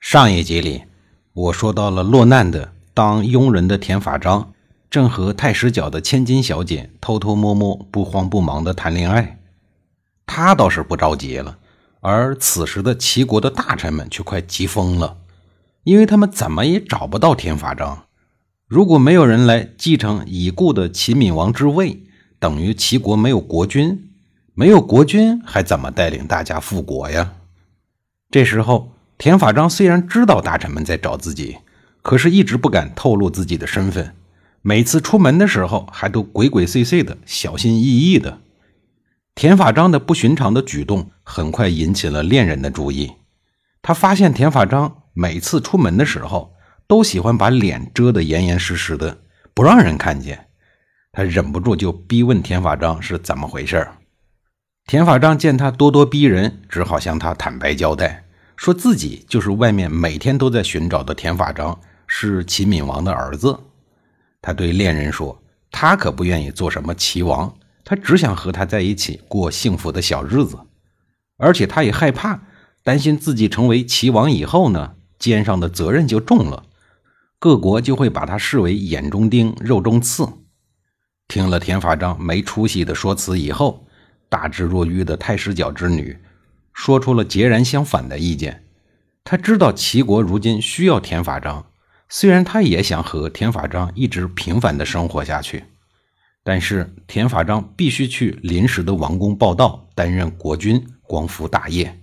上一集里，我说到了落难的当佣人的田法章，正和太师角的千金小姐偷偷摸摸、不慌不忙的谈恋爱。他倒是不着急了，而此时的齐国的大臣们却快急疯了，因为他们怎么也找不到田法章。如果没有人来继承已故的齐闵王之位，等于齐国没有国君，没有国君还怎么带领大家复国呀？这时候。田法章虽然知道大臣们在找自己，可是一直不敢透露自己的身份。每次出门的时候，还都鬼鬼祟祟的，小心翼翼的。田法章的不寻常的举动很快引起了恋人的注意。他发现田法章每次出门的时候，都喜欢把脸遮得严严实实的，不让人看见。他忍不住就逼问田法章是怎么回事。田法章见他咄咄逼人，只好向他坦白交代。说自己就是外面每天都在寻找的田法章，是齐闵王的儿子。他对恋人说：“他可不愿意做什么齐王，他只想和他在一起过幸福的小日子。而且他也害怕，担心自己成为齐王以后呢，肩上的责任就重了，各国就会把他视为眼中钉、肉中刺。”听了田法章没出息的说辞以后，大智若愚的太师角之女。说出了截然相反的意见。他知道齐国如今需要田法章，虽然他也想和田法章一直平凡的生活下去，但是田法章必须去临时的王宫报道，担任国君，光复大业。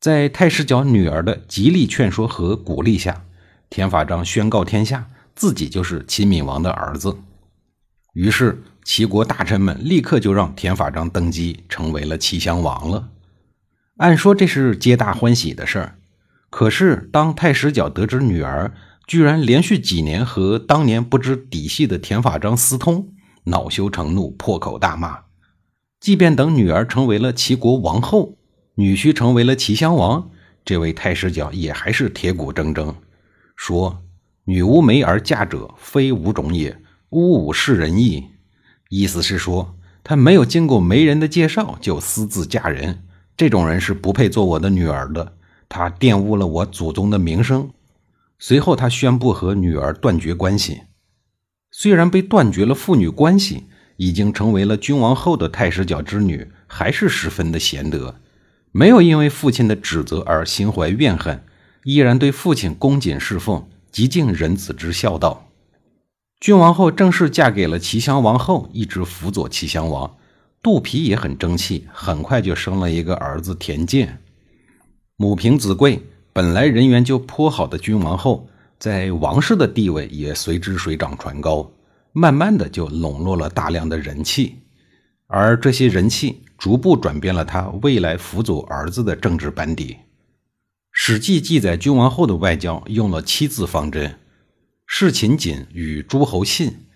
在太师角女儿的极力劝说和鼓励下，田法章宣告天下，自己就是齐闵王的儿子。于是齐国大臣们立刻就让田法章登基，成为了齐襄王了。按说这是皆大欢喜的事儿，可是当太史角得知女儿居然连续几年和当年不知底细的田法章私通，恼羞成怒，破口大骂。即便等女儿成为了齐国王后，女婿成为了齐襄王，这位太史角也还是铁骨铮铮，说：“女无媒而嫁者，非吾种也，吾吾是人矣。”意思是说，他没有经过媒人的介绍就私自嫁人。这种人是不配做我的女儿的，他玷污了我祖宗的名声。随后，他宣布和女儿断绝关系。虽然被断绝了父女关系，已经成为了君王后的太史角之女，还是十分的贤德，没有因为父亲的指责而心怀怨恨，依然对父亲恭谨侍奉，极尽仁子之孝道。君王后正式嫁给了齐襄王后，一直辅佐齐襄王。肚皮也很争气，很快就生了一个儿子田健。母凭子贵，本来人缘就颇好的君王后，在王室的地位也随之水涨船高，慢慢的就笼络了大量的人气，而这些人气逐步转变了他未来辅佐儿子的政治班底。《史记》记载，君王后的外交用了七字方针：事秦谨与诸侯信。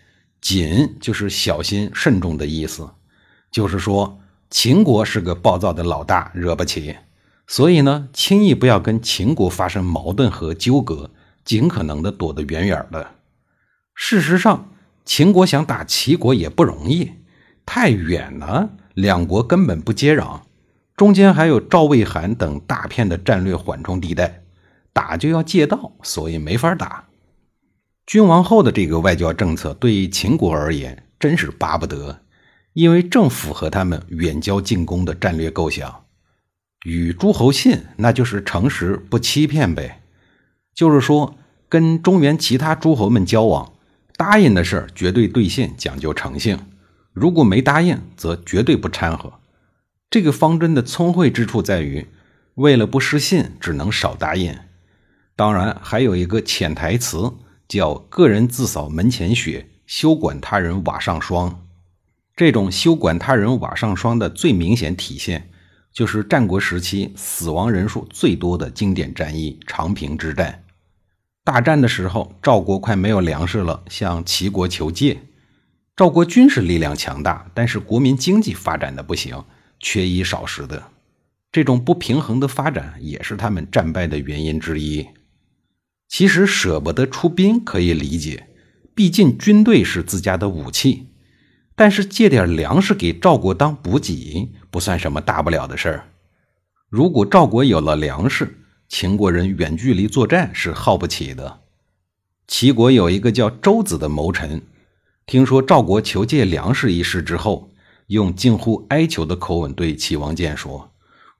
谨就是小心慎重的意思。就是说，秦国是个暴躁的老大，惹不起，所以呢，轻易不要跟秦国发生矛盾和纠葛，尽可能的躲得远远的。事实上，秦国想打齐国也不容易，太远了，两国根本不接壤，中间还有赵、魏、韩等大片的战略缓冲地带，打就要借道，所以没法打。君王后的这个外交政策，对秦国而言，真是巴不得。因为正符合他们远交近攻的战略构想，与诸侯信，那就是诚实不欺骗呗。就是说，跟中原其他诸侯们交往，答应的事儿绝对兑现，讲究诚信；如果没答应，则绝对不掺和。这个方针的聪慧之处在于，为了不失信，只能少答应。当然，还有一个潜台词，叫“个人自扫门前雪，休管他人瓦上霜”。这种休管他人瓦上霜的最明显体现，就是战国时期死亡人数最多的经典战役长平之战。大战的时候，赵国快没有粮食了，向齐国求借。赵国军事力量强大，但是国民经济发展的不行，缺衣少食的。这种不平衡的发展也是他们战败的原因之一。其实舍不得出兵可以理解，毕竟军队是自家的武器。但是借点粮食给赵国当补给，不算什么大不了的事儿。如果赵国有了粮食，秦国人远距离作战是耗不起的。齐国有一个叫周子的谋臣，听说赵国求借粮食一事之后，用近乎哀求的口吻对齐王建说。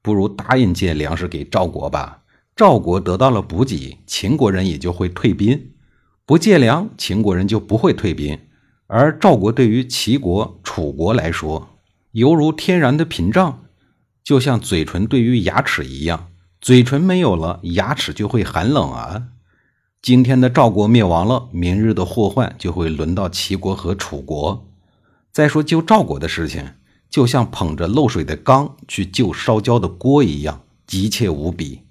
不如答应借粮食给赵国吧，赵国得到了补给，秦国人也就会退兵；不借粮，秦国人就不会退兵。而赵国对于齐国、楚国来说，犹如天然的屏障，就像嘴唇对于牙齿一样，嘴唇没有了，牙齿就会寒冷啊。今天的赵国灭亡了，明日的祸患就会轮到齐国和楚国。再说救赵国的事情。就像捧着漏水的缸去救烧焦的锅一样，急切无比。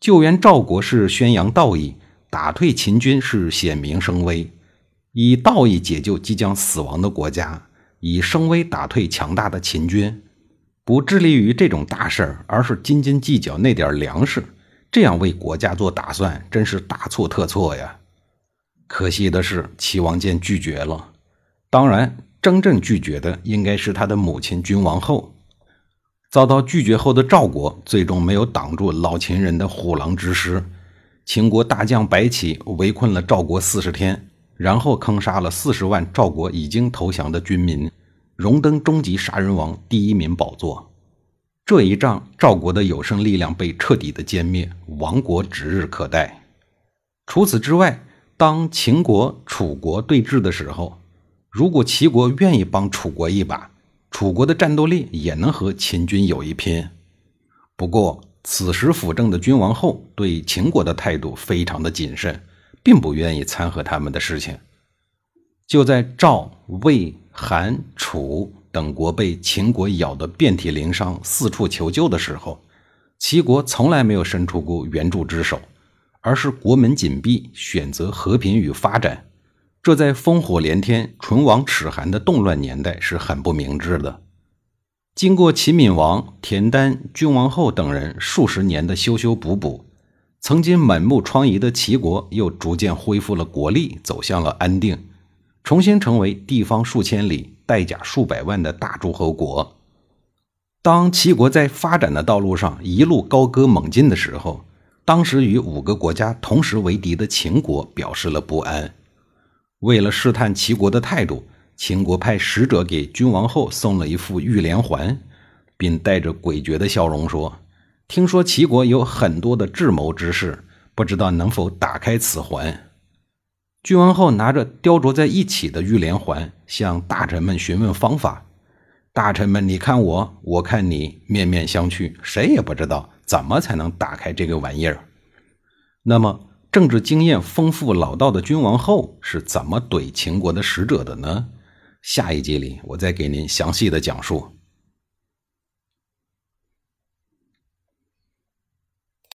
救援赵国是宣扬道义，打退秦军是显明声威。以道义解救即将死亡的国家，以声威打退强大的秦军。不致力于这种大事儿，而是斤斤计较那点粮食，这样为国家做打算，真是大错特错呀！可惜的是，齐王建拒绝了。当然。真正拒绝的应该是他的母亲君王后。遭到拒绝后的赵国，最终没有挡住老秦人的虎狼之师。秦国大将白起围困了赵国四十天，然后坑杀了四十万赵国已经投降的军民，荣登终极杀人王第一名宝座。这一仗，赵国的有生力量被彻底的歼灭，亡国指日可待。除此之外，当秦国、楚国对峙的时候，如果齐国愿意帮楚国一把，楚国的战斗力也能和秦军有一拼。不过，此时辅政的君王后对秦国的态度非常的谨慎，并不愿意掺和他们的事情。就在赵、魏、韩、楚等国被秦国咬得遍体鳞伤、四处求救的时候，齐国从来没有伸出过援助之手，而是国门紧闭，选择和平与发展。这在烽火连天、唇亡齿寒的动乱年代是很不明智的。经过齐闵王、田丹、君王后等人数十年的修修补补，曾经满目疮痍的齐国又逐渐恢复了国力，走向了安定，重新成为地方数千里、带甲数百万的大诸侯国。当齐国在发展的道路上一路高歌猛进的时候，当时与五个国家同时为敌的秦国表示了不安。为了试探齐国的态度，秦国派使者给君王后送了一副玉连环，并带着诡谲的笑容说：“听说齐国有很多的智谋之士，不知道能否打开此环。”君王后拿着雕琢在一起的玉连环，向大臣们询问方法。大臣们，你看我，我看你，面面相觑，谁也不知道怎么才能打开这个玩意儿。那么？政治经验丰富老道的君王后是怎么怼秦国的使者的呢？下一集里我再给您详细的讲述。